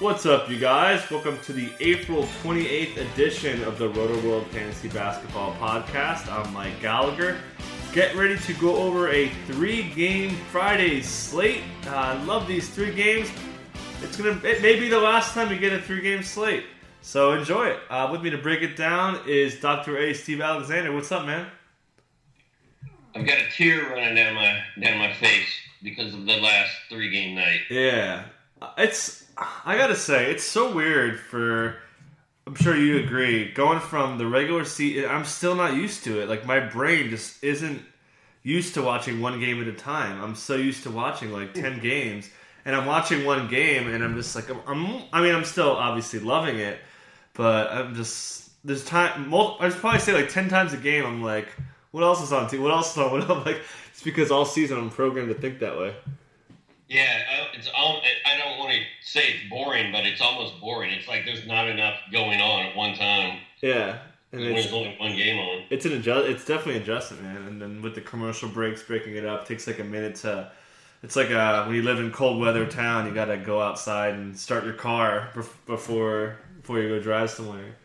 What's up, you guys? Welcome to the April 28th edition of the Rotoworld Fantasy Basketball Podcast. I'm Mike Gallagher. Get ready to go over a three-game Friday slate. Uh, I love these three games. It's gonna. It may be the last time you get a three-game slate, so enjoy it. Uh, with me to break it down is Dr. A. Steve Alexander. What's up, man? I've got a tear running down my down my face because of the last three-game night. Yeah, it's. I gotta say, it's so weird for. I'm sure you agree. Going from the regular season, I'm still not used to it. Like my brain just isn't used to watching one game at a time. I'm so used to watching like ten games, and I'm watching one game, and I'm just like, I'm. I'm I mean, I'm still obviously loving it, but I'm just there's time. Mul- I'd probably say like ten times a game. I'm like, what else is on? T- what else is on? What else? Like it's because all season I'm programmed to think that way. Yeah, it's all. I don't want to say it's boring, but it's almost boring. It's like there's not enough going on at one time. Yeah, and when it's there's only one game on. It's an adjust. It's definitely an adjustment, man. And then with the commercial breaks, breaking it up takes like a minute to. It's like uh, when you live in cold weather town, you gotta go outside and start your car before before you go drive somewhere.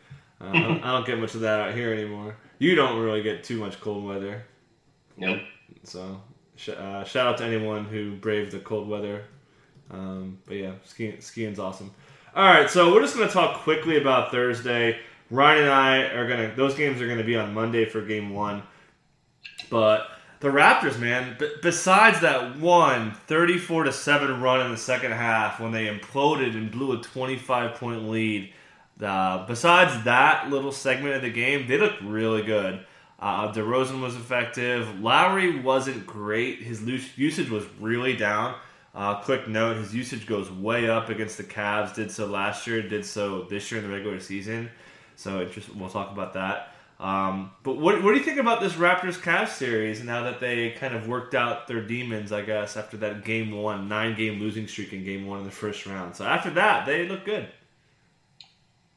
Uh, I, don't, I don't get much of that out here anymore. You don't really get too much cold weather, Nope. so sh- uh, shout out to anyone who braved the cold weather. Um, but yeah, skiing, skiing's awesome. All right, so we're just gonna talk quickly about Thursday. Ryan and I are gonna; those games are gonna be on Monday for Game One. But the Raptors, man, b- besides that one 34 to 7 run in the second half when they imploded and blew a 25 point lead, uh, besides that little segment of the game, they looked really good. Uh, DeRozan was effective. Lowry wasn't great. His usage was really down. Uh, quick note: his usage goes way up against the Cavs. Did so last year. Did so this year in the regular season. So we'll talk about that. Um, but what, what do you think about this Raptors Cavs series now that they kind of worked out their demons, I guess, after that game one, nine game losing streak in game one in the first round? So after that, they look good.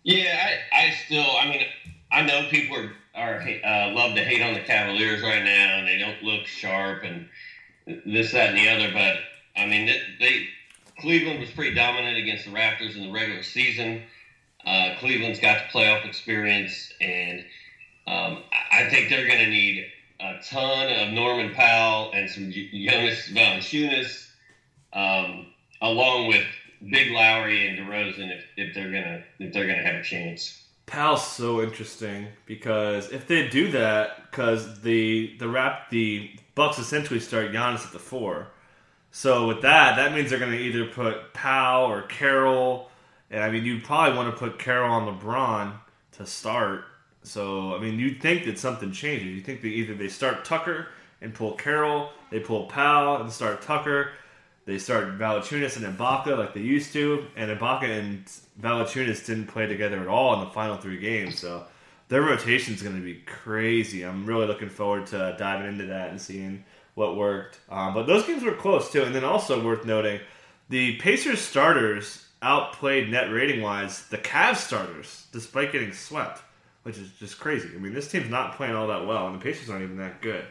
Yeah, I, I still. I mean, I know people are uh, love to hate on the Cavaliers right now, and they don't look sharp and this, that, and the other. But I mean, they, they Cleveland was pretty dominant against the Raptors in the regular season. Uh, Cleveland's got the playoff experience, and um, I I think they're going to need a ton of Norman Powell and some Jonas Valanciunas, um, along with Big Lowry and DeRozan, if, if they're gonna if they're gonna have a chance. Pal's so interesting because if they do that, because the the rap the Bucks essentially start Giannis at the four. So with that, that means they're going to either put Powell or Carroll, and I mean you'd probably want to put Carroll on LeBron to start. So I mean you'd think that something changes. You think that either they start Tucker and pull Carroll, they pull Powell and start Tucker, they start Valanciunas and Ibaka like they used to, and Ibaka and Valanciunas didn't play together at all in the final three games. So their rotation is going to be crazy. I'm really looking forward to diving into that and seeing what worked. Um, but those games were close too, and then also worth noting, the Pacers starters outplayed net rating wise the Cavs starters despite getting swept, which is just crazy. I mean, this team's not playing all that well, and the Pacers aren't even that good.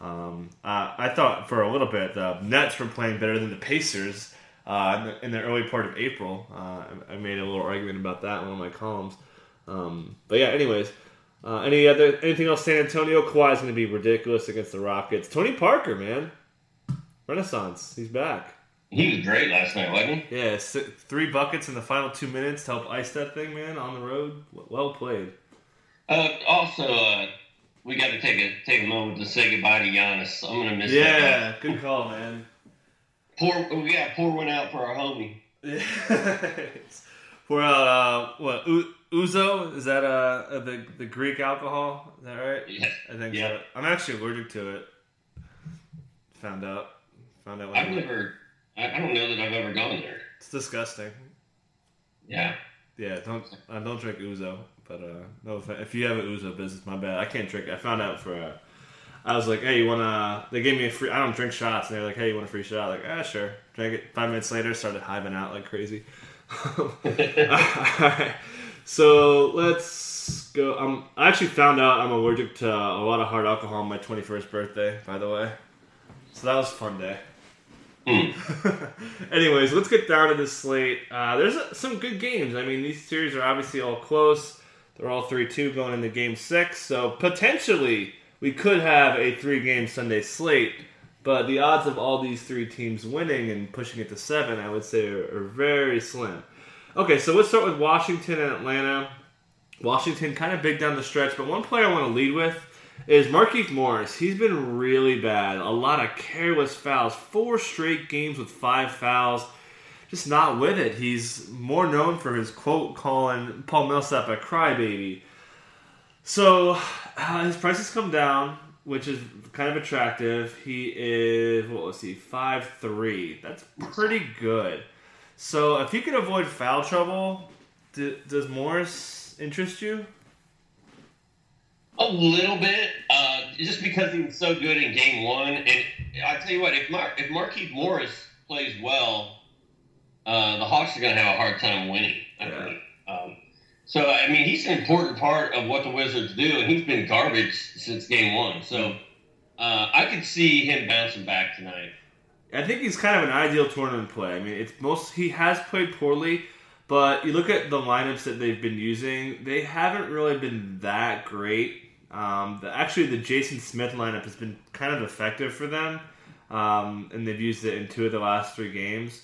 Um, uh, I thought for a little bit the Nets were playing better than the Pacers uh, in, the, in the early part of April. Uh, I, I made a little argument about that in one of my columns. Um, but yeah, anyways, uh, any other anything else? San Antonio Kawhi's going to be ridiculous against the Rockets. Tony Parker, man, Renaissance, he's back. He was great last night, wasn't he? Yeah, three buckets in the final two minutes to help ice that thing, man, on the road. Well played. Uh, also, uh, we got to take a take a moment to say goodbye to Giannis. I'm gonna miss that. Yeah, good call, man. Pour, we got to pour one out for our homie. Pour out uh, what Ouzo? Is that uh the the Greek alcohol? Is that right? Yeah. I think Yeah. so. I'm actually allergic to it. Found out. Found out. I've never. I, I don't know that I've ever gone there. it's disgusting. Yeah. Yeah, don't I don't drink Ouzo, but uh, no, if, you have an Ouzo business, my bad. I can't drink. I found out for. Uh, I was like, hey, you wanna? They gave me a free. I don't drink shots, and they're like, hey, you want a free shot? Like, ah, sure. Drank it. Five minutes later, started hiving out like crazy. Alright, so let's go. Um, I actually found out I'm allergic to a lot of hard alcohol on my 21st birthday. By the way, so that was fun day. Anyways, let's get down to this slate. Uh, there's some good games. I mean, these series are obviously all close. They're all 3 2 going into game six. So potentially we could have a three game Sunday slate. But the odds of all these three teams winning and pushing it to seven, I would say, are, are very slim. Okay, so let's start with Washington and Atlanta. Washington kind of big down the stretch, but one player I want to lead with is Markieff Morris. He's been really bad. A lot of careless fouls. Four straight games with five fouls. Just not with it. He's more known for his quote calling Paul Millsap a crybaby. So uh, his prices come down, which is kind of attractive. He is what was he five three. That's pretty good. So if you can avoid foul trouble, does Morris interest you? A little bit, uh, just because he was so good in game one. And I tell you what, if Mar- if Markieff Morris plays well, uh, the Hawks are going to have a hard time winning. I Yeah. think. Um, so I mean, he's an important part of what the Wizards do, and he's been garbage since game one. So uh, I could see him bouncing back tonight. I think he's kind of an ideal tournament play. I mean, it's most he has played poorly, but you look at the lineups that they've been using; they haven't really been that great. Um, the, actually, the Jason Smith lineup has been kind of effective for them, um, and they've used it in two of the last three games.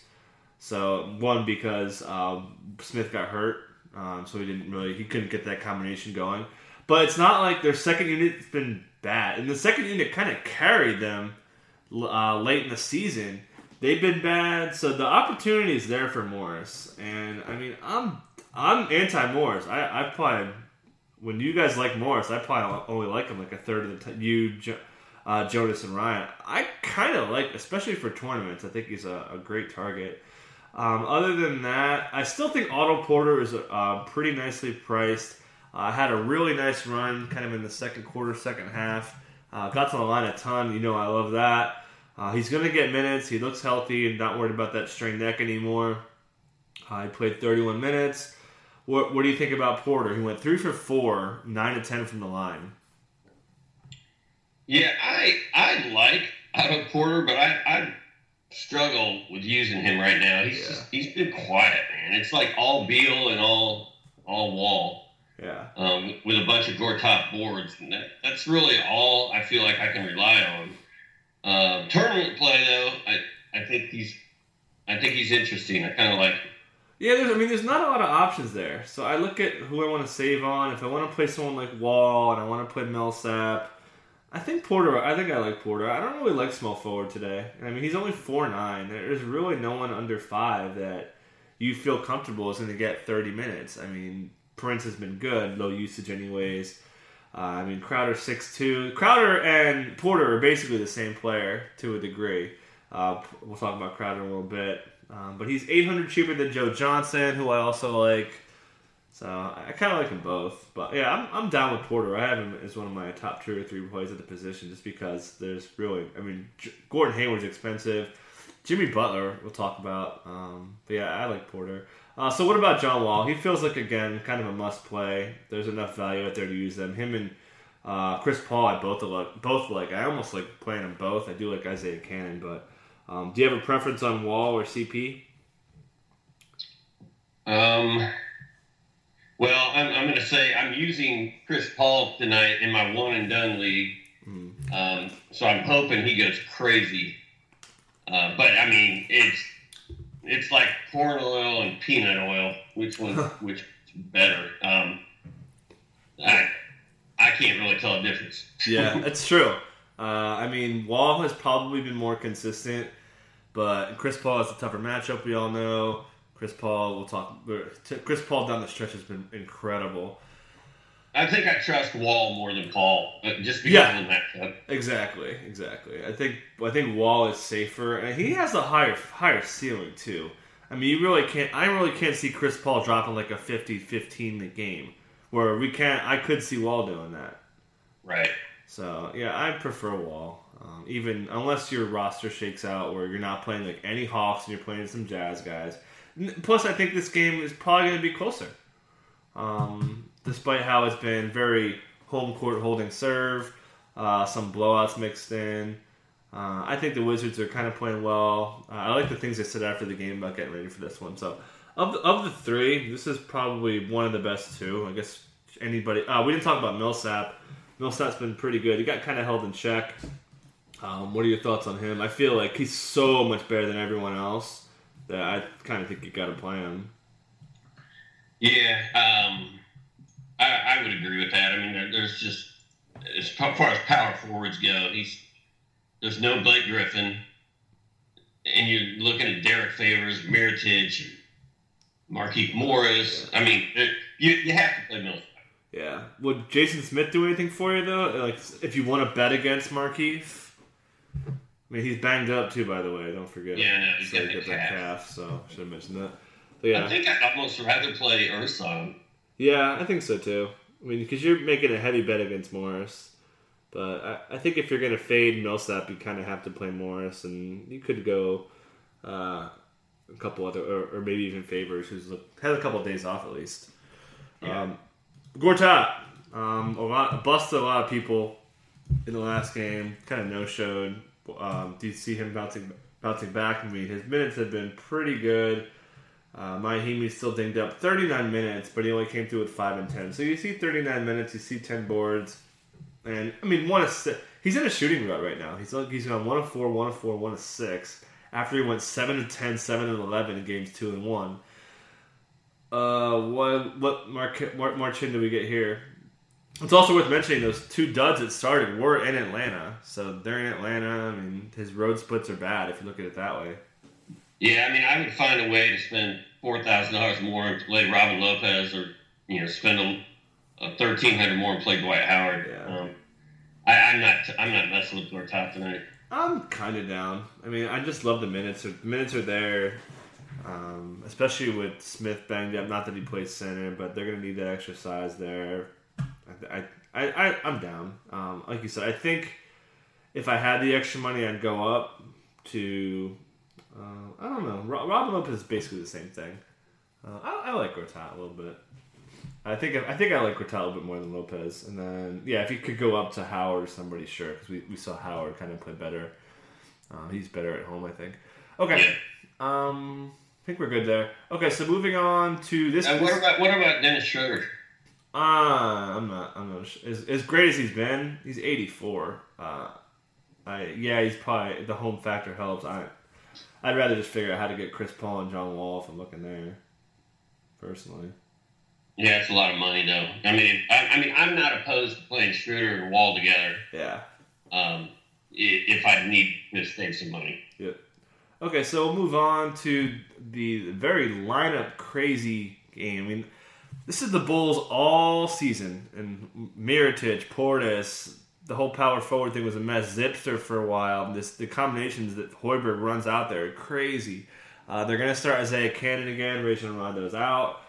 So one because um, Smith got hurt, um, so he didn't really he couldn't get that combination going. But it's not like their second unit's been bad, and the second unit kind of carried them uh, late in the season. They've been bad, so the opportunity is there for Morris. And I mean, I'm I'm anti Morris. I I probably when you guys like Morris, I probably only like him like a third of the time. You, uh, Jonas, and Ryan. I kind of like, especially for tournaments. I think he's a, a great target. Um, other than that, I still think Otto Porter is uh, pretty nicely priced. Uh, had a really nice run, kind of in the second quarter, second half. Uh, got to the line a ton. You know, I love that. Uh, he's going to get minutes. He looks healthy and not worried about that strained neck anymore. Uh, he played 31 minutes. What, what do you think about Porter? He went three for four, nine to ten from the line. Yeah, I I like Otto Porter, but I, I struggle with using him right now. He's Yeah. just, he's been quiet, man. It's like all Beal and all all Wall. Yeah, um, with a bunch of Gortat boards. And that, that's really all I feel like I can rely on. Um, tournament play though, I, I think he's I think he's interesting. I kind of like. him. yeah. There's, I mean, there's not a lot of options there. So I look at who I want to save on. If I want to play someone like Wall and I want to play Millsap, I think Porter. I think I like Porter. I don't really like small forward today. I mean, he's only four nine. There's really no one under five that you feel comfortable is going to get 30 minutes. I mean, Prince has been good, low usage anyways. Uh, I mean, Crowder six two. Crowder and Porter are basically the same player to a degree. Uh, we'll talk about Crowder a little bit, um, but he's 800 cheaper than Joe Johnson, who I also like. So I kind of like them both. But yeah, I'm, I'm down with Porter. I have him as one of my top two or three plays at the position, just because there's really. I mean, J- Gordon Hayward's expensive. Jimmy Butler, we'll talk about. Um, but yeah, I like Porter. Uh, so what about John Wall? He feels like again kind of a must play. There's enough value out there to use them. Him and uh, Chris Paul, I both like. Both like. I almost like playing them both. I do like Isaiah Canaan, but um, do you have a preference on Wall or CP? Um, well, I'm, I'm going to say I'm using Chris Paul tonight in my one and done league. Um, so I'm hoping he goes crazy. Uh, but I mean, it's it's like corn oil and peanut oil. Which one? which is better? Um, I I can't really tell the difference. Yeah, that's true. Uh, I mean, Wall has probably been more consistent, but Chris Paul is a tougher matchup. We all know. Chris Paul, we'll talk. Chris Paul down the stretch has been incredible. I think I trust Wall more than Paul, uh, just because Yeah. of the matchup. Exactly, exactly. I think I think Wall is safer, and he has a higher higher ceiling too. I mean, you really can't. I really can't see Chris Paul dropping like a 50-15 game where we can't. I could see Wall doing that. Right. So yeah, I prefer Wall. Um, even unless your roster shakes out where you're not playing like any Hawks and you're playing some Jazz guys. Plus, I think this game is probably going to be closer. Um, despite how it's been very home court holding serve, uh, some blowouts mixed in. Uh, I think the Wizards are kind of playing well. Uh, I like the things they said after the game about getting ready for this one. So, of the, of the three, this is probably one of the best two. I guess anybody. Uh, we didn't talk about Millsap. Millsap's been pretty good. He got kind of held in check. Um, what are your thoughts on him? I feel like he's so much better than everyone else that I kind of think you got to play him. Yeah, um, I, I, would agree with that. I mean, there, there's just as far as power forwards go, he's there's no Blake Griffin, and you're looking at Derrick Favors, Mirotic, Markieff Morris. I mean, it, you you have to play Millsap. Yeah. Would Jason Smith do anything for you though? Like, if you want to bet against Markieff? I mean, he's banged up too, by the way. Don't forget. Yeah, no, he's so got, he got that calf. So should have mentioned that. But yeah, I think I'd almost rather play Ersan. yeah, I think so too. I mean, because you're making a heavy bet against Morris. But I, I think if you're going to fade Millsap, you kind of have to play Morris, and you could go uh, a couple other, or, or maybe even Favors, who's had a couple of days off at least. Yeah. Um, Gortat, um, a lot busted a lot of people in the last game. Kind of no showed. Um, do you see him bouncing bouncing back? I mean, his minutes have been pretty good. Uh, Mahinmi's still dinged up 39 minutes, but he only came through with 5 and 10. So you see 39 minutes, you see 10 boards. And, I mean, one he's in a shooting rut right now. He's like, he's gone 1 of 4, 1 of 4, 1 of 6. After he went 7 and 10, 7 and 11 in games 2 and 1. Uh, what what Mark, Mark Marcin do we get here? It's also worth mentioning those two duds that started were in Atlanta, so they're in Atlanta. I mean, his road splits are bad if you look at it that way. Yeah, I mean, I would find a way to spend four thousand dollars more and play Robin Lopez, or you know, spend a, a thirteen hundred more and play Dwight Howard. Yeah. Um, I, I'm not, I'm not messing with Gortat tonight. I'm kind of down. I mean, I just love the minutes. The minutes are there, um, especially with Smith banged up. Not that he plays center, but they're going to need that extra size there. I, I, I, I'm down. Um, like you said, I think if I had the extra money, I'd go up to. Uh, I don't know. Ro- Robin Lopez is basically the same thing. Uh, I, I like Gortat a little bit. I think I think I like Gortat a little bit more than Lopez. And then yeah, if you could go up to Howard or somebody, sure, because we, we saw Howard kind of play better. Um, he's better at home, I think. Okay, um, I think we're good there. Okay, so moving on to this. And what about, what about Dennis Schroeder? Uh, I'm not. I'm not. As, as great as he's been, he's 84. Uh, I yeah, he's probably the home factor helps. I I'd rather just figure out how to get Chris Paul and John Wall if I'm looking there. Personally, Yeah, it's a lot of money though. I mean, I, I mean, I'm not opposed to playing Schroeder and Wall together. yeah. Um, if I need to save some money. Yep. Okay, so we'll move on to the very lineup crazy game. I mean, this is the Bulls all season, and Mirotic, Portis, the whole power forward thing was a mess. Zipster for a while. This the combinations that Hoiberg runs out there are crazy. Uh, they're going to start Isaiah Canaan again. Rajon Rondo's out.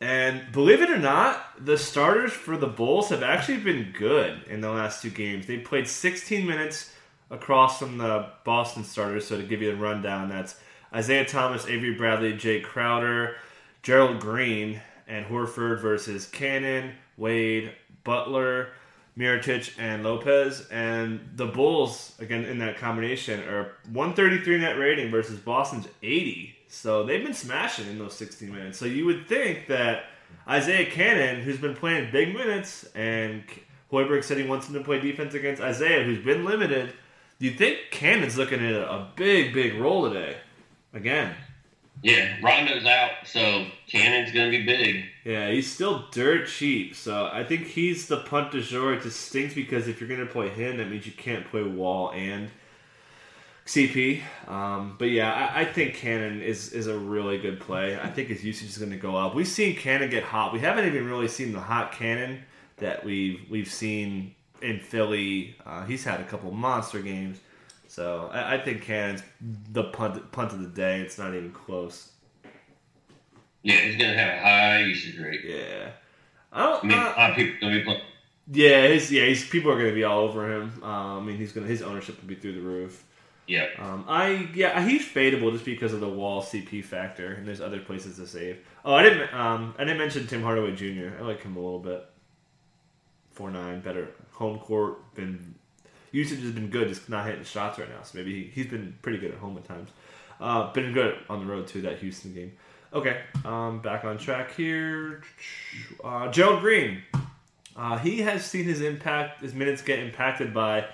And believe it or not, the starters for the Bulls have actually been good in the last two games. They played 16 minutes across from the Boston starters. So to give you a rundown, that's Isaiah Thomas, Avery Bradley, Jae Crowder, Gerald Green, and Horford versus Canaan, Wade, Butler, Mirotic, and Lopez. And the Bulls, again, in that combination, are 133 net rating versus Boston's 80. So they've been smashing in those 16 minutes. So you would think that Isaiah Canaan, who's been playing big minutes, and Hoiberg said he wants him to play defense against Isaiah, who's been limited. You think Canaan's looking at a big, big role today? Again. Yeah, Rondo's out, so Canaan's going to be big. Yeah, he's still dirt cheap. So I think he's the punt de jour. It just stinks because if you're going to play him, that means you can't play Wall and CP. Um, but yeah, I, I think Canaan is, is a really good play. I think his usage is going to go up. We've seen Canaan get hot. We haven't even really seen the hot Canaan that we've we've seen in Philly. Uh, he's had a couple monster games. So I, I think Canaan's the punt punt of the day. It's not even close. Yeah, he's gonna have a high usage rate. Yeah. I don't. I mean, uh, a lot of people gonna be playing. yeah, his, yeah, he's, people are going to be all over him. Um, I mean, he's to his ownership will be through the roof. Yeah, Um, I yeah, he's fadeable just because of the wall CP factor, and there's other places to save. Oh, I didn't um, I didn't mention Tim Hardaway Jr. I like him a little bit. Four nine, better home court. Been usage has been good, just not hitting shots right now. So maybe he, he's been pretty good at home at times. Uh, been good on the road too. That Houston game. Okay, um, back on track here. Uh, Gerald Green. Uh, he has seen his impact, his minutes get impacted by.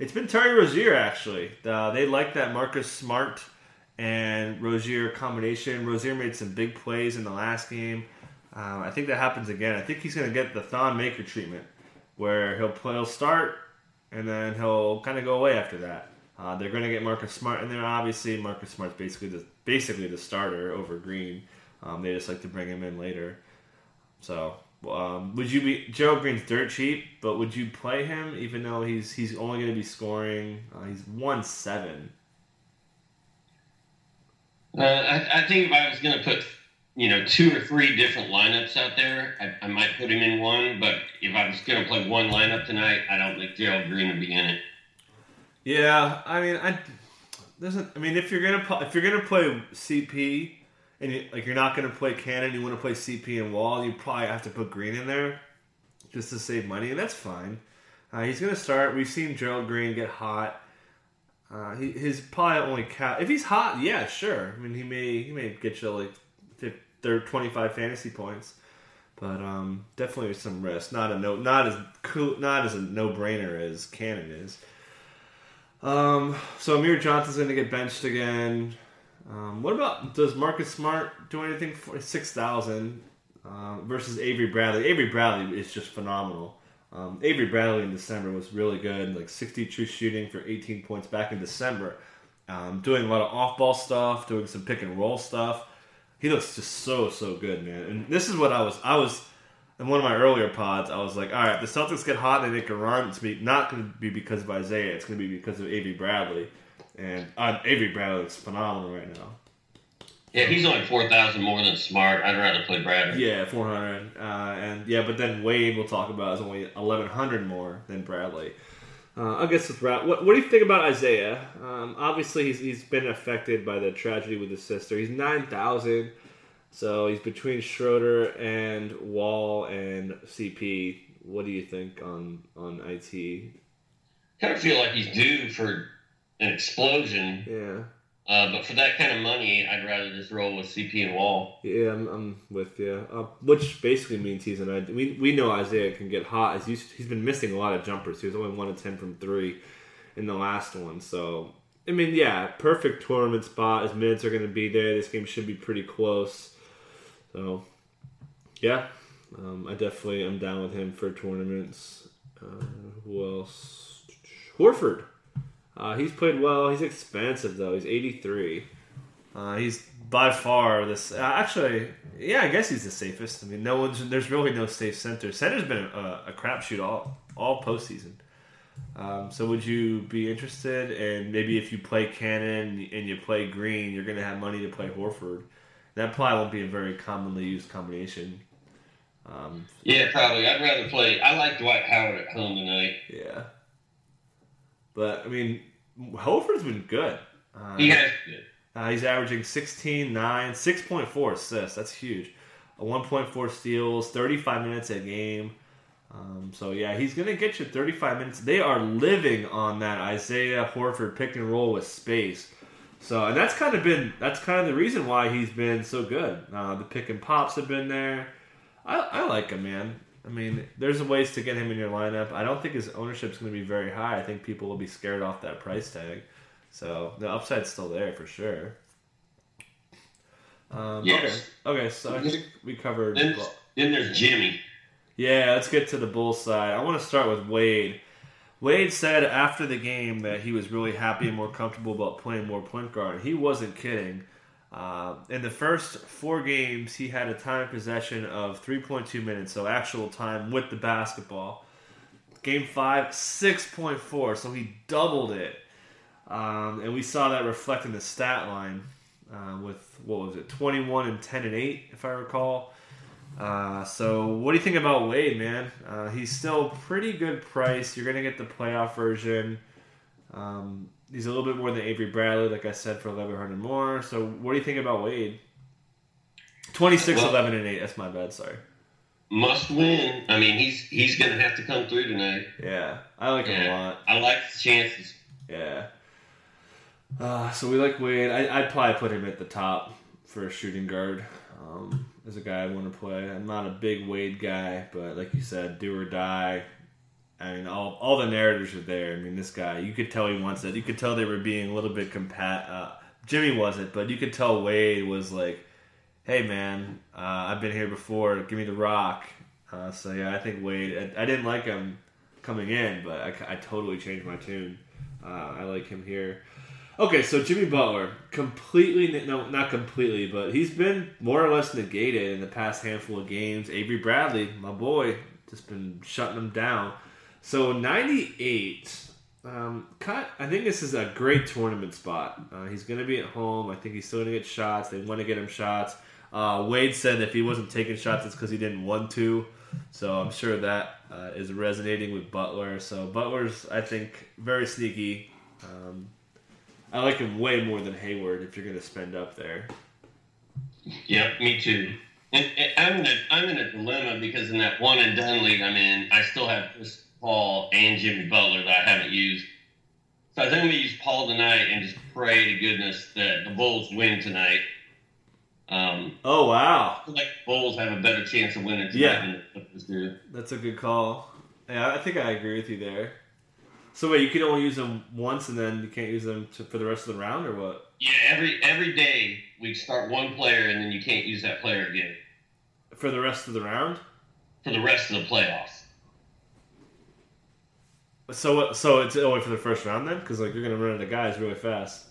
It's been Terry Rozier actually. Uh, they like that Marcus Smart and Rozier combination. Rozier made some big plays in the last game. Uh, I think that happens again. I think he's going to get the Thon Maker treatment, where he'll play, he'll start, and then he'll kind of go away after that. Uh, they're going to get Marcus Smart, and then obviously Marcus Smart's basically the basically the starter over Green. Um, they just like to bring him in later. So, um, would you be Gerald Green's dirt cheap, but would you play him even though he's he's only going to be scoring? Uh, he's one seven. uh, I, I think if I was gonna put, you know, two or three different lineups out there, I, I might put him in one. But if I was gonna play one lineup tonight, I don't think Gerald Green would be in it. Yeah, I mean, I doesn't. I mean, if you're gonna if you're gonna play CP and you, like you're not gonna play Canaan, you want to play CP and Wall, you probably have to put Green in there just to save money, and that's fine. Uh, he's gonna start. We've seen Gerald Green get hot. Uh, he, his probably only cap. If he's hot, yeah, sure. I mean, he may he may get you like 50, 30, 25 fantasy points, but um, definitely some risk. Not a no, not as cool, not as a no brainer as Canaan is. Um, so Amir Johnson's going to get benched again. Um, what about does Marcus Smart do anything for six thousand um, versus Avery Bradley? Avery Bradley is just phenomenal. Um, Avery Bradley in December was really good, like sixty true shooting for eighteen points back in December. Um, doing a lot of off ball stuff, doing some pick and roll stuff. He looks just so so good, man. And this is what I was I was in one of my earlier pods, I was like, all right, the Celtics get hot and they make a run. It's be, not going to be because of Isaiah. It's going to be because of Avery Bradley. And uh, Avery Bradley looks phenomenal right now. Yeah, he's only four thousand more than Smart. I'd rather play Bradley. Yeah, 400. Uh, and yeah, but then Wade, we'll talk about, is only 1,100 more than Bradley. Uh, I guess with Brad, what, what do you think about Isaiah? Um, obviously, he's, he's been affected by the tragedy with his sister. He's 9,000. So he's between Schroeder and Wall and CP. What do you think on on IT? Kind of feel like he's due for an explosion. Yeah, Uh, but for that kind of money, I'd rather just roll with CP and Wall. yeah, I'm, I'm with you. Uh, which basically means he's an. id- We we know Isaiah can get hot. As he's, he's been missing a lot of jumpers. He was only one of ten from three in the last one. So I mean, yeah, perfect tournament spot. His minutes are going to be there. This game should be pretty close. So yeah, um, I definitely am down with him for tournaments. Uh, who else? Horford. Uh, he's played well. He's expensive though. He's 83. Uh, he's by far this. Uh, actually, yeah, I guess he's the safest. I mean, no one's. There's really no safe center. Center's been a, a crapshoot all all postseason. Um, so would you be interested? And maybe if you play Canaan and you play Green, you're going to have money to play Horford. That probably won't be a very commonly used combination. Um, Yeah, probably. I'd rather play. I like Dwight Howard at home tonight. yeah, but I mean, Horford's been good. Uh, He has good. Uh, he's averaging 16, 9, 6.4 assists. That's huge. A 1.4 steals, 35 minutes a game. Um, so, yeah, he's going to get you 35 minutes. They are living on that Isaiah Horford pick and roll with space. So, and that's kind of been, that's kind of the reason why he's been so good. Uh, the pick and pops have been there. I, I like him, man. I mean, there's ways to get him in your lineup. I don't think his ownership's going to be very high. I think people will be scared off that price tag. So the upside's still there for sure. Um, Yes. Okay. Okay. So I think we covered. Then, then there's Jimmy. Yeah, let's get to the Bulls side. I want to start with Wade. Wade said after the game that he was really happy and more comfortable about playing more point guard. He wasn't kidding. Uh, in the first four games, he had a time possession of 3.2 minutes, so actual time with the basketball. Game five, 6.4, so he doubled it. Um, and we saw that reflect in the stat line. uh, with what was it, 21 and 10 and 8, if I recall. Uh, so, what do you think about Wade, man? Uh, he's still pretty good price. You're going to get the playoff version. Um, he's a little bit more than Avery Bradley, like I said, for 1100 more. So, what do you think about Wade? 26, Well- 11, and 8. That's my bad. Sorry. Must win. I mean, he's he's going to have to come through tonight. Yeah, I like him a lot. I like the chances. Yeah. Uh, so we like Wade. I, I'd probably put him at the top for a shooting guard. Um, as a guy I want to play. I'm not a big Wade guy, but like you said, do or die. I mean, all, all the narrators are there. I mean, this guy, you could tell he wants it. You could tell they were being a little bit compat. Uh, Jimmy wasn't, but you could tell Wade was like, "Hey, man, uh, I've been here before. Give me the rock." Uh, so yeah, I think Wade. I, I didn't like him coming in, but I, I totally changed my tune. Uh, I like him here. Okay, so Jimmy Butler, completely, no, not completely, but he's been more or less negated in the past handful of games. Avery Bradley, my boy, just been shutting him down. So 98, um, cut. I think this is a great tournament spot. Uh, he's going to be at home. I think he's still going to get shots. They want to get him shots. Uh, Wade said if he wasn't taking shots, it's because he didn't want to. So I'm sure that uh, is resonating with Butler. So Butler's, I think, very sneaky. Um, I like him way more than Hayward if you're going to spend up there. Yep, me too. And, and I'm in a I'm in a dilemma because in that one and done league I'm in, I still have Chris Paul and Jimmy Butler that I haven't used. So I think I'm gonna use Paul tonight and just pray to goodness that the Bulls win tonight. Um, Oh wow, I feel like the Bulls have a better chance of winning tonight Yeah. than the Clippers do. that's a good call. Yeah, I think I agree with you there. So wait, you can only use them once, and then you can't use them to, for the rest of the round, or what? Yeah, every every day we start one player and then you can't use that player again For the rest of the round? for the rest of the playoffs. So what- so it's only for the first round then? Because like you're gonna run into guys really fast.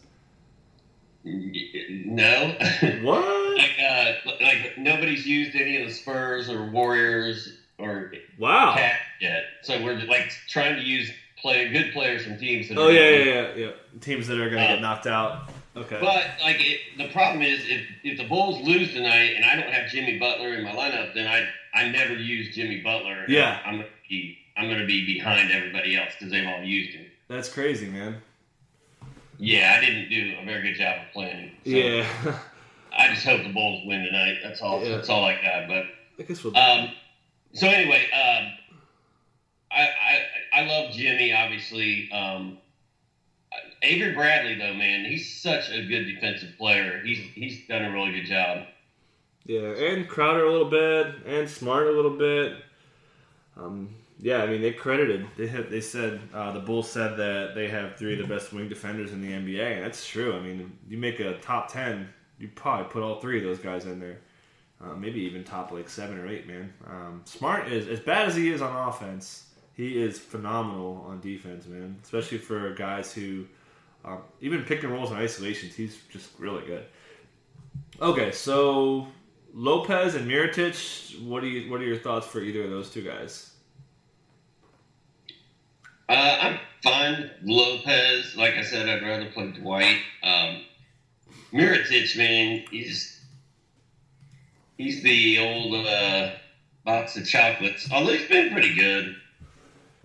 No. What? like uh, like nobody's used any of the Spurs or Warriors or Wow. Cat yet. So we're like trying to use play good players from teams. That Oh are yeah, yeah, yeah, yeah. Teams that are gonna Uh, get knocked out. Okay. But like it, the problem is if if the Bulls lose tonight and I don't have Jimmy Butler in my lineup, then I I never use Jimmy Butler. Yeah. I'm gonna be I'm gonna be behind everybody else because they've all used him. That's crazy, man. Yeah, I didn't do a very good job of planning. So Yeah. I just hope the Bulls win tonight. That's all. Yeah. That's all I got. But I guess we'll. Um, so anyway, um, I, I I love Jimmy. Obviously, um, Avery Bradley though, man, he's such a good defensive player. He's he's done a really good job. Yeah, and Crowder a little bit, and Smart a little bit. Um, yeah, I mean they credited. They have, they said uh, the Bulls said that they have three of the best wing defenders in the NBA, and that's true. I mean, you make a top ten, you probably put all three of those guys in there. Uh, maybe even top like seven or eight, man. Um, Smart is as bad as he is on offense. He is phenomenal on defense, man. Especially for guys who um, even pick and rolls and isolations. He's just really good. Okay, so Lopez and Mirotic. What do you? What are your thoughts for either of those two guys? Uh, I'm fine. Lopez, like I said, I'd rather play Dwight. Um, Mirotic, man, he's he's the old uh, box of chocolates. Although he's been pretty good.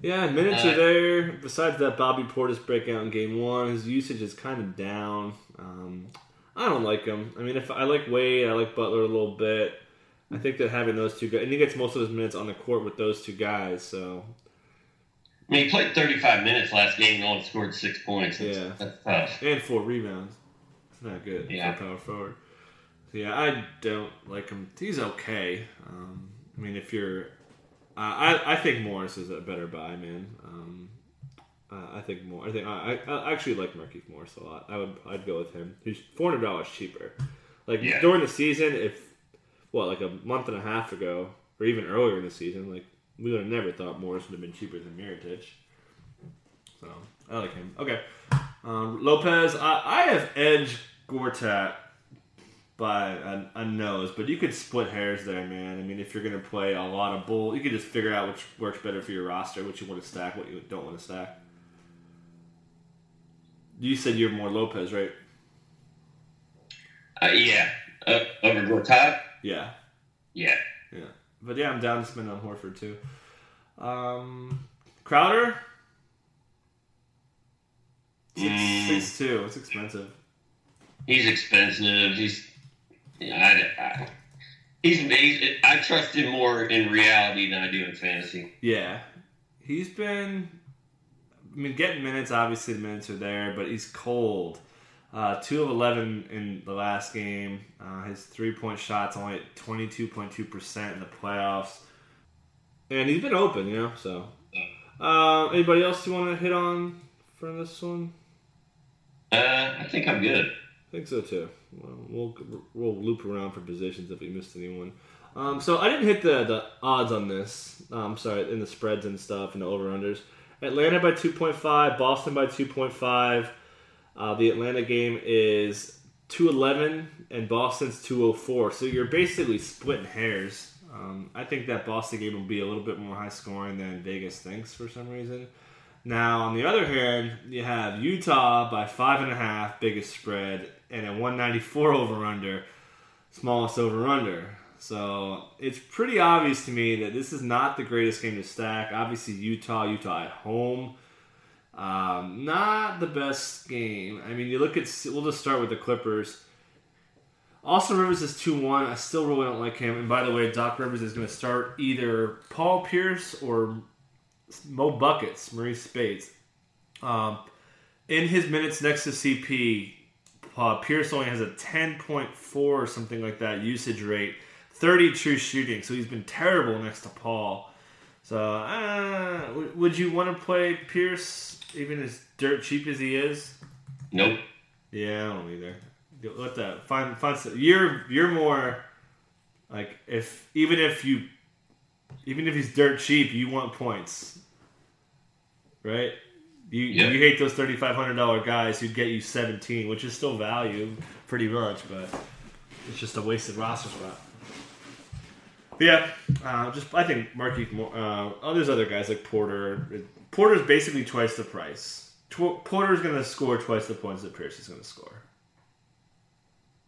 Yeah, minutes Uh, are there. Besides that, Bobby Portis breakout in game one, his usage is kind of down. Um, I don't like him. I mean, if I like Wade, I like Butler a little bit. I think that having those two guys, and he gets most of his minutes on the court with those two guys. So I mean, he played 35 minutes last game and only scored six points. That's, Yeah. that's tough. and four rebounds. It's not good Yeah. for power forward. So yeah, I don't like him. He's okay. Um, I mean, if you're, uh, I I think Morris is a better buy, man. Um, uh, I think more. I think I, I I actually like Markieff Morris a lot. I would I'd go with him. He's four hundred dollars cheaper. Like Yeah. during the season, if what like a month and a half ago, or even earlier in the season, like we would have never thought Morris would have been cheaper than Mirotic. So I like him. Okay, um, Lopez. I, I have Edge Gortat by a, a nose, but you could split hairs there, man. I mean, if you're gonna play a lot of bull, you could just figure out which works better for your roster, what you want to stack, what you don't want to stack. You said you're more Lopez, right? Uh, yeah, uh, over Gortat. Yeah, Yeah, yeah. But yeah, I'm down to spend on Horford too. Um, Crowder, six, Mm. six two. It's expensive. he's expensive. He's, yeah, I, I, he's, he's. I trust him more in reality than I do in fantasy. Yeah, he's been. I mean, getting minutes. Obviously, the minutes are there, but he's cold. Uh, two of eleven in the last game. Uh, his three point shots only at twenty two point two percent in the playoffs, and he's been open. You know, so. Uh, anybody else you want to hit on for this one? Uh, I think I'm good. I think so too. Well, we'll we'll loop around for positions if we missed anyone. Um, so I didn't hit the, the odds on this. Um, sorry, in the spreads and stuff and the over unders. Atlanta by two point five, Boston by two point five. Uh, the Atlanta game is two eleven and Boston's two oh four. So you're basically splitting hairs. Um, I think that Boston game will be a little bit more high scoring than Vegas thinks for some reason. Now, on the other hand, you have Utah by five and a half, biggest spread, and a 194 over under, smallest over under. So it's pretty obvious to me that this is not the greatest game to stack. Obviously, Utah, Utah at home, um, not the best game. I mean, you look at. We'll just start with the Clippers. Austin Rivers is 2 1. I still really don't like him. And by the way, Doc Rivers is going to start either Paul Pierce or Mo Buckets, Marreese Speights. Um, in his minutes next to CP, uh, Pierce only has a 10.4 or something like that usage rate, 30 true shooting. So he's been terrible next to Paul. So, uh, would you want to play Pierce even as dirt cheap as he is? Nope. Yeah, I don't either. Let that find find. You're you're more like if even if you even if he's dirt cheap, you want points, right? You Yeah. you hate those thirty five hundred dollar guys who get you seventeen, which is still value pretty much, but it's just a wasted roster spot. But yeah, uh, just I think Marquise Moore. Uh, oh, there's other guys like Porter. Porter's basically twice the price. Tw- Porter's going to score twice the points that Pierce is going to score.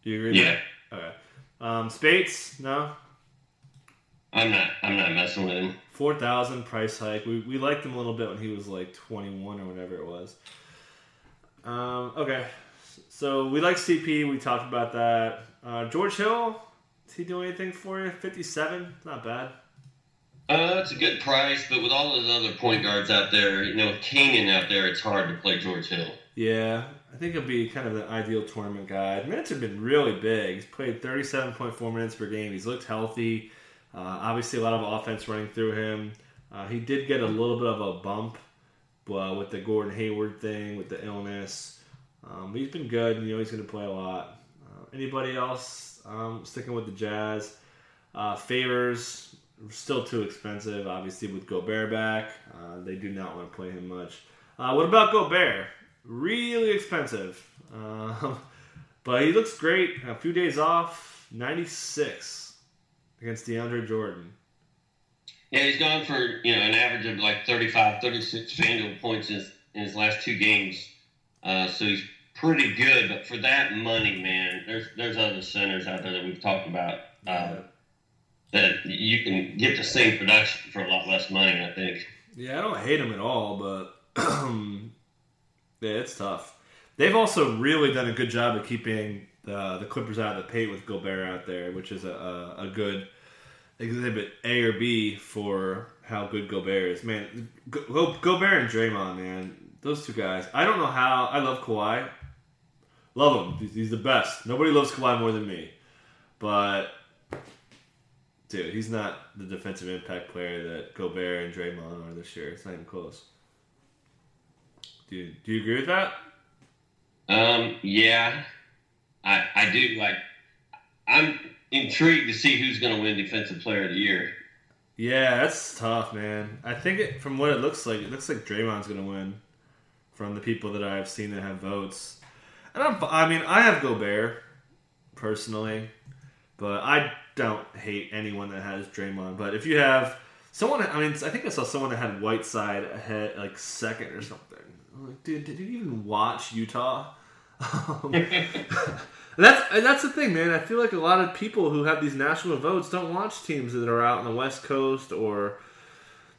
Do you agree? Yeah? Okay. Um, Speights, no. I'm not. I'm not messing with him. Four thousand price hike. We we liked him a little bit when he was like twenty one or whatever it was. Um, okay, so we like CP. We talked about that. Uh, George Hill, is he doing anything for you? Fifty seven, not bad. Uh, it's a good price, but with all those other point guards out there, you know, with Canaan out there, it's hard to play George Hill. Yeah, I think he'll be kind of the ideal tournament guy. Minutes have been really big. He's played 37.4 minutes per game. He's looked healthy. Uh, obviously, a lot of offense running through him. Uh, he did get a little bit of a bump uh, with the Gordon Hayward thing, with the illness. Um, he's been good. And, you know, he's going to play a lot. Uh, anybody else um, sticking with the Jazz? Uh, favors still too expensive. Obviously, with Gobert back, uh, they do not want to play him much. Uh, what about Gobert? Really expensive, um, but he looks great. A few days off, ninety six against DeAndre Jordan. Yeah, he's gone for you know an average of like 35, 36 FanDuel points in his, in his last two games. Uh, so he's pretty good. But for that money, man, there's there's other centers out there that we've talked about uh, that you can get the same production for a lot less money. I think. Yeah, I don't hate them at all, but yeah, it's tough. They've also really done a good job of keeping the the Clippers out of the paint with Gobert out there, which is a, a, a good exhibit A or B for how good Gobert is. Man, Go, Gobert and Draymond, man, those two guys. I don't know how. I love Kawhi. Love him. He's the best. Nobody loves Kawhi more than me. But dude, he's not the defensive impact player that Gobert and Draymond are this year. It's not even close. Do you, do you agree with that? Um, yeah, I I do like. I'm intrigued to see who's going to win Defensive Player of the Year. Yeah, that's tough, man. I think it, from what it looks like, it looks like Draymond's going to win from the people that I've seen that have votes. And I'm, I mean, I have Gobert personally, but I don't hate anyone that has Draymond. But if you have someone, I mean, I think I saw someone that had Whiteside ahead, like second or something. I'm like, dude, did you even watch Utah? Um, that's that's the thing, man. I feel like a lot of people who have these national votes don't watch teams that are out on the West Coast or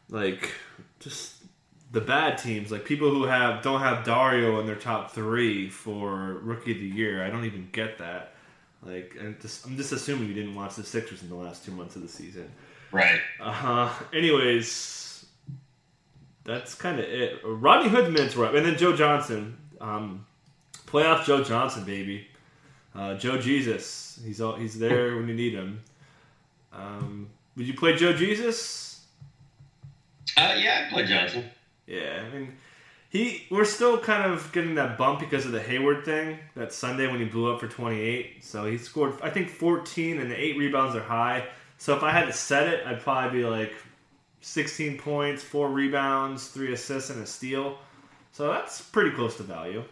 like just the bad teams, like people who have don't have Dario in their top three for rookie of the year. I don't even get that. Like, and just, I'm just assuming you didn't watch the Sixers in the last two months of the season. Right. Uh huh. Anyways, that's kind of it. Rodney Hood's minutes were up, and then Joe Johnson, um, playoff Joe Johnson, baby. Uh, Joe Jesus, he's all, he's there when you need him. Um, would you play Joe Jesus? Uh, yeah, I play Johnson. Yeah, I mean, he we're still kind of getting that bump because of the Hayward thing that Sunday when he blew up for 28. So he scored, I think, 14 and the eight rebounds are high. So if I had to set it, I'd probably be like 16 points, four rebounds, three assists, and a steal. So that's pretty close to value.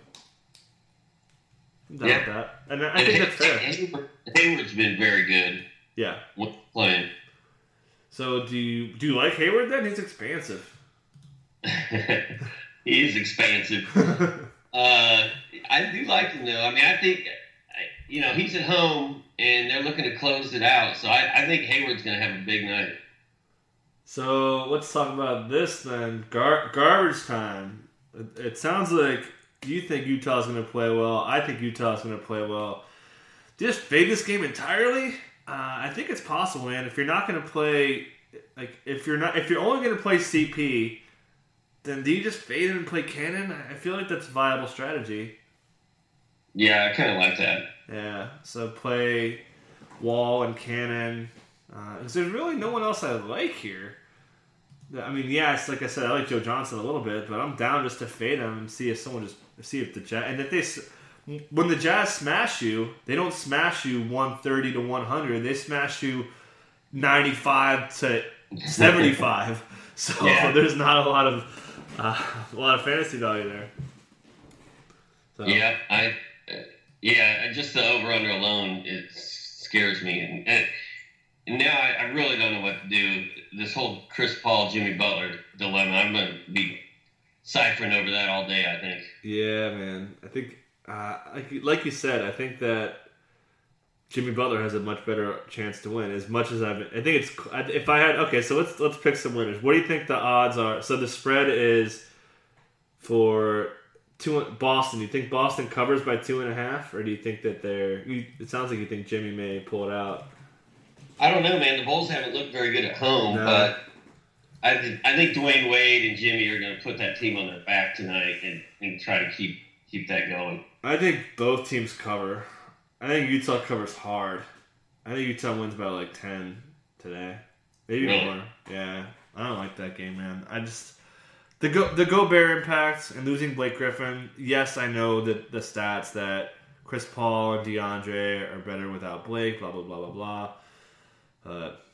I'm Yeah. that, and I think that's fair. Hayward, Hayward's been very good Yeah. with playing. So do you do you like Hayward then? He's expansive. he is expansive. Uh, I do like him though. I mean, I think you know he's at home and they're looking to close it out. So I, I think Hayward's going to have a big night. So let's talk about this then. Gar- garbage time. It, it sounds like you think Utah's going to play well. I think Utah's going to play well. Just fade this game entirely. Uh, I think it's possible, man. If you're not going to play, like if you're not, if you're only going to play CP, then do you just fade him and play Canaan? I feel like that's a viable strategy. Yeah, I kind of like that. Yeah. So play Wall and Canaan. Because uh, there's really no one else I like here. I mean, yes, like I said, I like Joe Johnson a little bit, but I'm down just to fade him and see if someone just see if the Jazz and if they when the Jazz smash you, they don't smash you 130 to 100. They smash you 95 to 75. so Yeah. there's not a lot of uh, a lot of fantasy value there. So, Yeah, I. Uh, yeah, just the over under alone it scares me, and, and, now I, I really don't know what to do. This whole Chris Paul Jimmy Butler dilemma, I'm to be ciphering over that all day. I think. Yeah, man. I think, uh, like, like you said, I think that Jimmy Butler has a much better chance to win. As much as I've, I think it's if I had okay. So let's let's pick some winners. What do you think the odds are? So the spread is for two Boston. You think Boston covers by two and a half, or do you think that they're? It sounds like you think Jimmy may pull it out. I don't know, man. The Bulls haven't looked very good at home, No. but I think I think Dwyane Wade and Jimmy are going to put that team on their back tonight and, and try to keep keep that going. I think both teams cover. I think Utah covers hard. I think Utah wins by like ten today, maybe more. Yeah, I don't like that game, man. I just the go the Gobert impact and losing Blake Griffin. Yes, I know that the stats that Chris Paul and DeAndre are better without Blake. Blah blah blah blah blah. But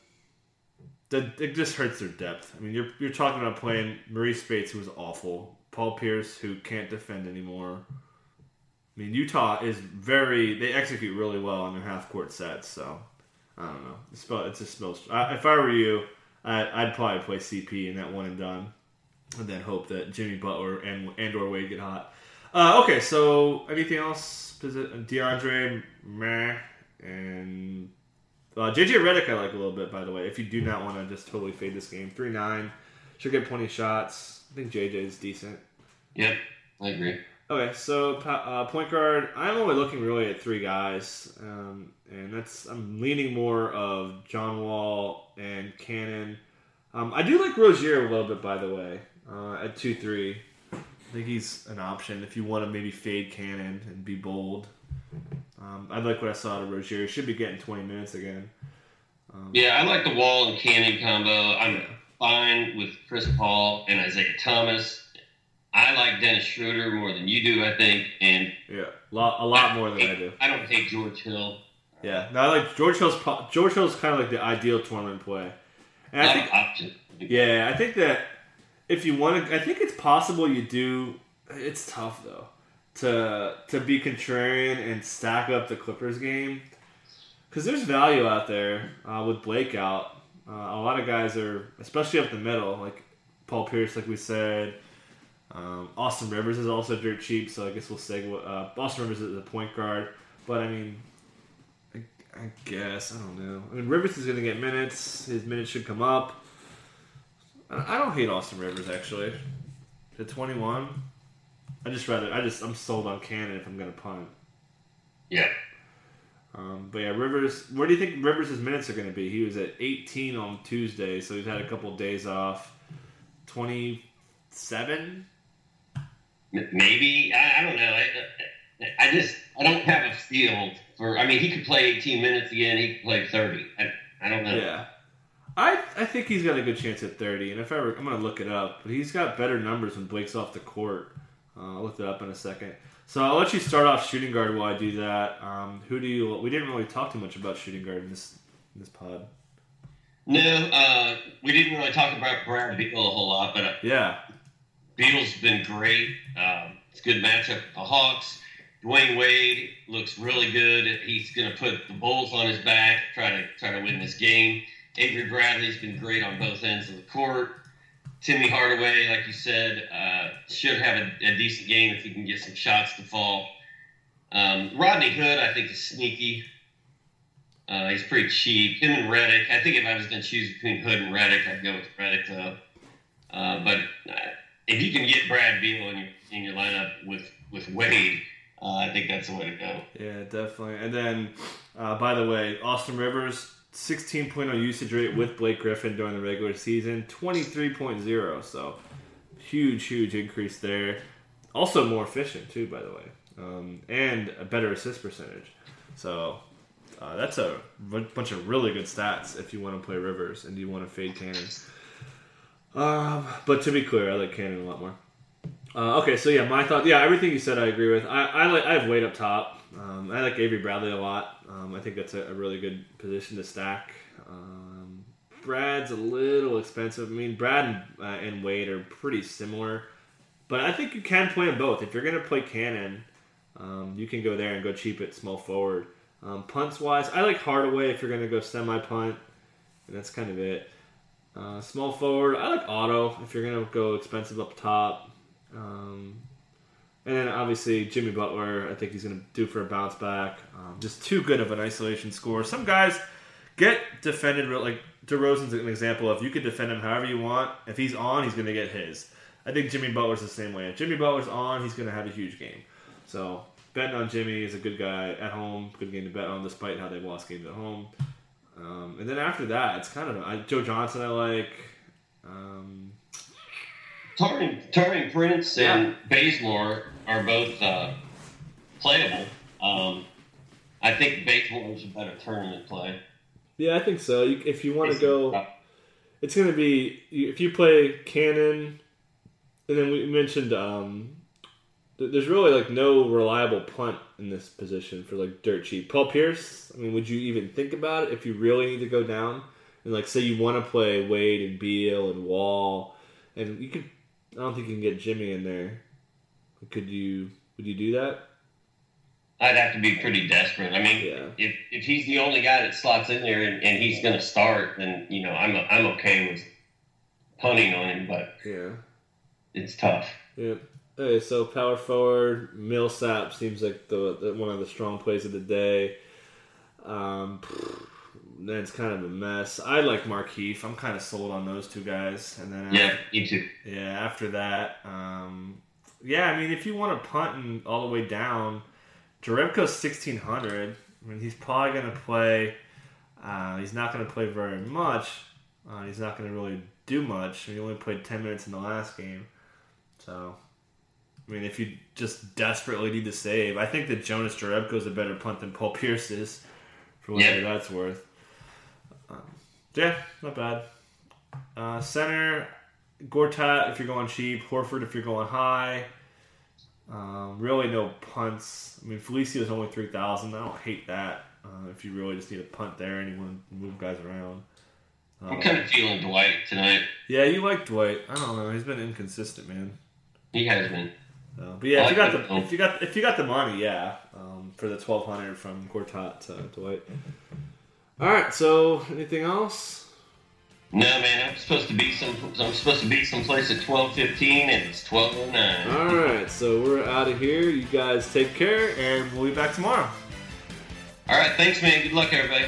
the, it just hurts their depth. I mean, you're you're talking about playing Marreese Speights, who was awful. Paul Pierce, who can't defend anymore. I mean, Utah is very. They execute really well on their half court sets. So I don't know. It, spell, it just smells. I, if I were you, I, I'd probably play CP in that one and done, and then hope that Jimmy Butler and and or Wade get hot. Uh, okay, so anything else? It DeAndre, meh, and uh, JJ Redick I like a little bit. By the way, if you do not want to just totally fade this game, three nine should get plenty of shots. I think JJ is decent. Yep, I agree. Okay, so uh, point guard. I'm only looking really at three guys, um, and that's I'm leaning more of John Wall and Canaan. Um, I do like Rozier a little bit, by the way, uh, at two three. I think he's an option if you want to maybe fade Canaan and be bold. Um, I like what I saw out of Rozier. He should be getting 20 minutes again. Um, Yeah, I like the Wall and Canaan combo. I'm fine with Chris Paul and Isaiah Thomas. I like Dennis Schroeder more than you do, I think, and yeah, lot, a lot more than I do. I don't hate George Hill. Yeah, no, I like George Hill's. George Hill's kind of like the ideal tournament play, and I Not think option. Yeah, I think that if you want to, I think it's possible you do. It's tough though to to be contrarian and stack up the Clippers game because there's value out there uh, with Blake out. Uh, a lot of guys are, especially up the middle, like Paul Pierce, like we said. Um, Austin Rivers is also dirt cheap, so I guess we'll say uh, Austin Rivers is a point guard. But I mean, I, I guess I don't know. I mean, Rivers is going to get minutes. His minutes should come up. I, I don't hate Austin Rivers actually. To twenty one, I just rather I just I'm sold on Canaan if I'm going to punt. Yeah. Um, but yeah, Rivers. Where do you think Rivers' minutes are going to be? He was at 18 on Tuesday, so he's had a couple days off. 27. Maybe I, I don't know. I, I just I don't have a feel for. I mean, he could play 18 minutes again. He could play 30. I, I don't know. Yeah. I, I think he's got a good chance at 30, and if ever I'm gonna look it up, but he's got better numbers when Blake's off the court. Uh, I'll look it up in a second. So I'll let you start off shooting guard while I do that. Um, who do you? We didn't really talk too much about shooting guard in this in this pod. No, uh, we didn't really talk about Brad Beal a whole lot, but uh, Yeah, Beal's been great. Um, it's a good matchup with the Hawks. Dwyane Wade looks really good. He's going to put the Bulls on his back, try to try to win this game. Avery Bradley's been great on both ends of the court. Timmy Hardaway, like you said, uh, should have a, a, decent game if he can get some shots to fall. Um, Rodney Hood, I think, is sneaky. Uh, he's pretty cheap. Him and Redick. I think if I was going to choose between Hood and Redick, I'd go with Redick, though. Uh, but uh, if you can get Brad Beal in your in your lineup with with Wade, uh, I think that's the way to go. Yeah, definitely. And then, uh, by the way, Austin Rivers, 16.0 usage rate with Blake Griffin during the regular season, 23.0. So, huge, huge increase there. Also more efficient, too, by the way. Um, and a better assist percentage. So, uh, that's a bunch of really good stats if you want to play Rivers and you want to fade Canaan. Um, but to be clear, I like Canaan a lot more. Uh, okay, so yeah, my thought. Yeah, everything you said, I agree with. I, I like. I have Wade up top. Um, I like Avery Bradley a lot. Um, I think that's a, a, really good position to stack. Um, Brad's a little expensive. I mean, Brad and, uh, and, Wade are pretty similar, but I think you can play them both. If you're gonna play Canaan, um, you can go there and go cheap at small forward. Um, punts wise, I like Hardaway if you're gonna go semi punt, and that's kind of it. Uh, small forward, I like Otto if you're gonna go expensive up top. Um, and then obviously Jimmy Butler, I think he's going to do for a bounce back. Um, just too good of an isolation score. Some guys get defended like DeRozan's an example of you can defend him however you want. If he's on, he's going to get his. I think Jimmy Butler's the same way. If Jimmy Butler's on, he's going to have a huge game. So betting on Jimmy is a good guy at home, good game to bet on, despite how they've lost games at home. Um, and then after that, it's kind of I, Joe Johnson. I like. Um, Taurean, Taurean Prince and Bazemore are both uh, playable. Um, I think Bazemore is a better tournament play. Yeah, I think so. You, if you want to go, it's going to be if you play Canaan, and then we mentioned um, there's really like no reliable punt in this position for like dirt cheap. Paul Pierce. I mean, would you even think about it if you really need to go down and like say you want to play Wade and Beal and Wall, and you could I don't think you can get Jimmy in there. Could you? Would you do that? I'd have to be pretty desperate. I mean, yeah. if if he's the only guy that slots in there and, and he's going to start, then you know I'm I'm okay with punting on him. But yeah, it's tough. Yeah. Okay, so power forward Millsap seems like the, the one of the strong plays of the day. Um, then it's kind of a mess. I like Markieff. I'm kind of sold on those two guys. And then yeah, after, me too. Yeah, after that, um, yeah. I mean, if you want to punt and all the way down, Jerebko's 1600. I mean, he's probably going to play. Uh, he's not going to play very much. Uh, he's not going to really do much. He only played 10 minutes in the last game. So, I mean, if you just desperately need to save, I think that Jonas Jerebko is a better punt than Paul Pierce is, for whatever yeah. that's worth. Yeah, not bad. Uh, center, Gortat if you're going cheap, Horford if you're going high. Um, really no punts. I mean, Felicio is only 3,000. I don't hate that uh, if you really just need a punt there and you want to move guys around. Um, I'm kind of feeling Dwight tonight. Yeah, you like Dwight. I don't know. He's been inconsistent, man. He has been. Uh, but yeah, if you got the if you got if you got the money, yeah, um, for the twelve hundred from Gortat to Dwight. All right. So, anything else? No, man, I'm supposed to be some. I'm supposed to be someplace at twelve fifteen, and it's twelve oh nine. All right, so we're out of here. You guys take care, and we'll be back tomorrow. All right, thanks, man. Good luck, everybody.